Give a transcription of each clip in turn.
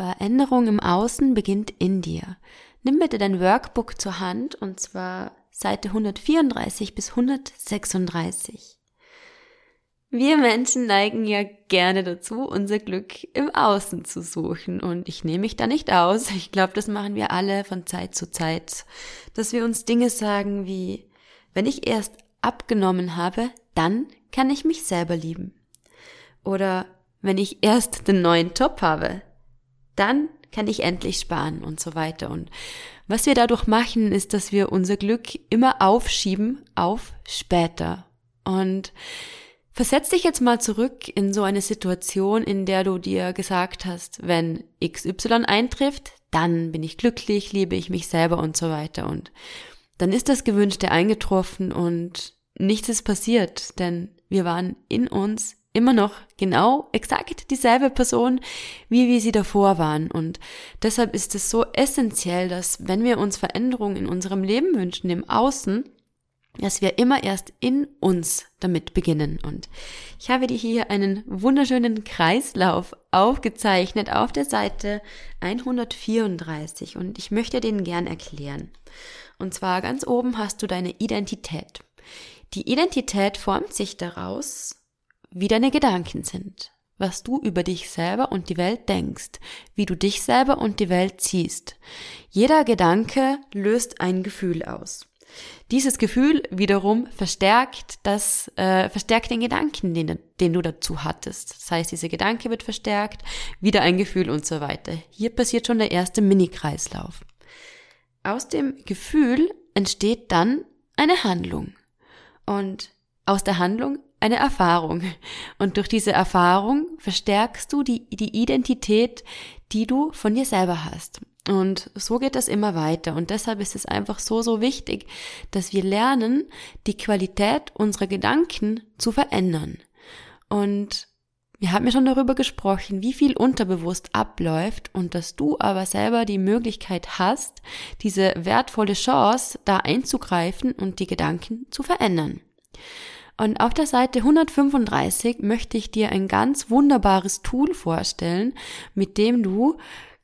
Veränderung im Außen beginnt in dir. Nimm bitte dein Workbook zur Hand und zwar Seite 134 bis 136. Wir Menschen neigen ja gerne dazu, unser Glück im Außen zu suchen. Und ich nehme mich da nicht aus. Ich glaube, das machen wir alle von Zeit zu Zeit. Dass wir uns Dinge sagen wie, wenn ich erst abgenommen habe, dann kann ich mich selber lieben. Oder wenn ich erst den neuen Job habe, dann kann ich endlich sparen und so weiter. Und was wir dadurch machen, ist, dass wir unser Glück immer aufschieben auf später. Und versetz dich jetzt mal zurück in so eine Situation, in der du dir gesagt hast, wenn XY eintrifft, dann bin ich glücklich, liebe ich mich selber und so weiter. Und dann ist das Gewünschte eingetroffen und nichts ist passiert, denn wir waren in uns immer noch genau exakt dieselbe Person, wie wir sie davor waren. Und deshalb ist es so essentiell, dass wenn wir uns Veränderungen in unserem Leben wünschen, im Außen, dass wir immer erst in uns damit beginnen. Und ich habe dir hier einen wunderschönen Kreislauf aufgezeichnet auf der Seite 134 und ich möchte den gern erklären. Und zwar ganz oben hast du deine Identität. Die Identität formt sich daraus, wie deine Gedanken sind, was du über dich selber und die Welt denkst, wie du dich selber und die Welt siehst. Jeder Gedanke löst ein Gefühl aus. Dieses Gefühl wiederum verstärkt das, äh, verstärkt den Gedanken, den, den du dazu hattest. Das heißt, dieser Gedanke wird verstärkt, wieder ein Gefühl und so weiter. Hier passiert schon der erste Mini-Kreislauf. Aus dem Gefühl entsteht dann eine Handlung. Und aus der Handlung eine Erfahrung. Und durch diese Erfahrung verstärkst du die, die Identität, die du von dir selber hast. Und so geht das immer weiter. Und deshalb ist es einfach so, so wichtig, dass wir lernen, die Qualität unserer Gedanken zu verändern. Und wir haben ja schon darüber gesprochen, wie viel unterbewusst abläuft und dass du aber selber die Möglichkeit hast, diese wertvolle Chance da einzugreifen und die Gedanken zu verändern. Und auf der Seite 135 möchte ich dir ein ganz wunderbares Tool vorstellen, mit dem du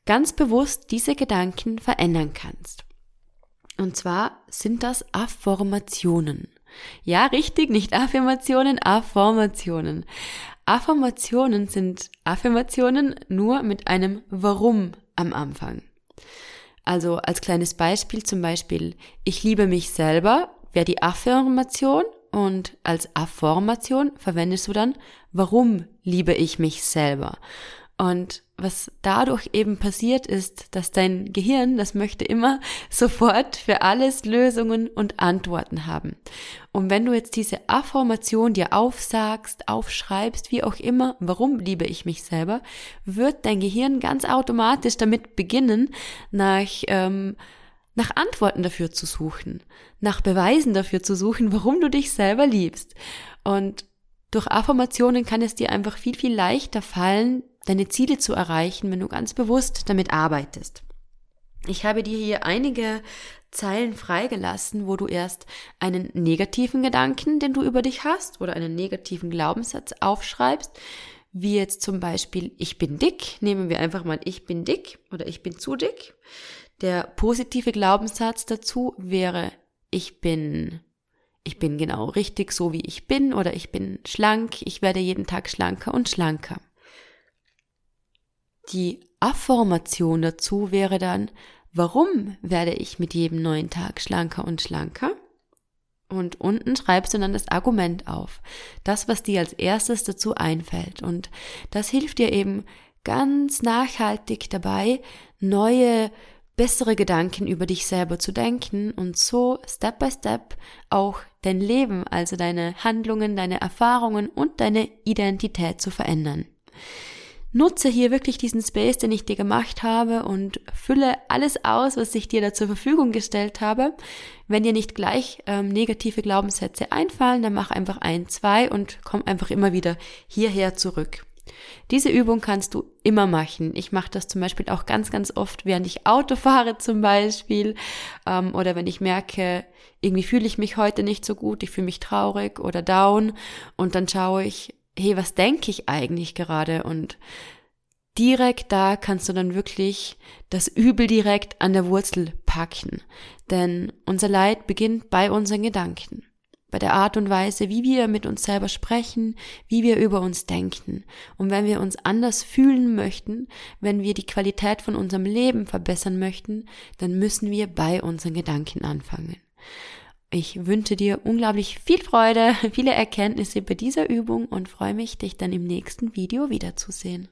ganz bewusst diese Gedanken verändern kannst. Und zwar sind das Affirmationen. Ja, richtig, nicht Affirmationen, Affirmationen. Affirmationen sind Affirmationen nur mit einem Warum am Anfang. Also als kleines Beispiel zum Beispiel, ich liebe mich selber wäre die Affirmation und als Affirmation verwendest du dann, warum liebe ich mich selber? Und was dadurch eben passiert ist, dass dein Gehirn, das möchte immer sofort für alles Lösungen und Antworten haben. Und wenn du jetzt diese Affirmation dir aufsagst, aufschreibst, wie auch immer, warum liebe ich mich selber, wird dein Gehirn ganz automatisch damit beginnen, nach ähm, nach Antworten dafür zu suchen, nach Beweisen dafür zu suchen, warum du dich selber liebst. Und durch Affirmationen kann es dir einfach viel, viel leichter fallen, deine Ziele zu erreichen, wenn du ganz bewusst damit arbeitest. Ich habe dir hier einige Zeilen freigelassen, wo du erst einen negativen Gedanken, den du über dich hast, oder einen negativen Glaubenssatz aufschreibst, wie jetzt zum Beispiel ich bin dick, nehmen wir einfach mal ich bin dick oder ich bin zu dick. Der positive Glaubenssatz dazu wäre, ich bin, ich bin genau richtig so wie ich bin oder ich bin schlank, ich werde jeden Tag schlanker und schlanker. Die Affirmation dazu wäre dann, warum werde ich mit jedem neuen Tag schlanker und schlanker? Und unten schreibst du dann das Argument auf. Das, was dir als erstes dazu einfällt. Und das hilft dir eben ganz nachhaltig dabei, neue bessere Gedanken über dich selber zu denken und so Step by Step auch dein Leben, also deine Handlungen, deine Erfahrungen und deine Identität zu verändern. Nutze hier wirklich diesen Space, den ich dir gemacht habe und fülle alles aus, was ich dir da zur Verfügung gestellt habe. Wenn dir nicht gleich ähm, negative Glaubenssätze einfallen, dann mach einfach ein, zwei und komm einfach immer wieder hierher zurück. Diese Übung kannst du immer machen. Ich mache das zum Beispiel auch ganz, ganz oft, während ich Auto fahre zum Beispiel ähm, oder wenn ich merke, irgendwie fühle ich mich heute nicht so gut, ich fühle mich traurig oder down und dann schaue ich, hey, was denke ich eigentlich gerade und direkt da kannst du dann wirklich das Übel direkt an der Wurzel packen. Denn unser Leid beginnt bei unseren Gedanken, bei der Art und Weise, wie wir mit uns selber sprechen, wie wir über uns denken. Und wenn wir uns anders fühlen möchten, wenn wir die Qualität von unserem Leben verbessern möchten, dann müssen wir bei unseren Gedanken anfangen. Ich wünsche dir unglaublich viel Freude, viele Erkenntnisse bei dieser Übung und freue mich, dich dann im nächsten Video wiederzusehen.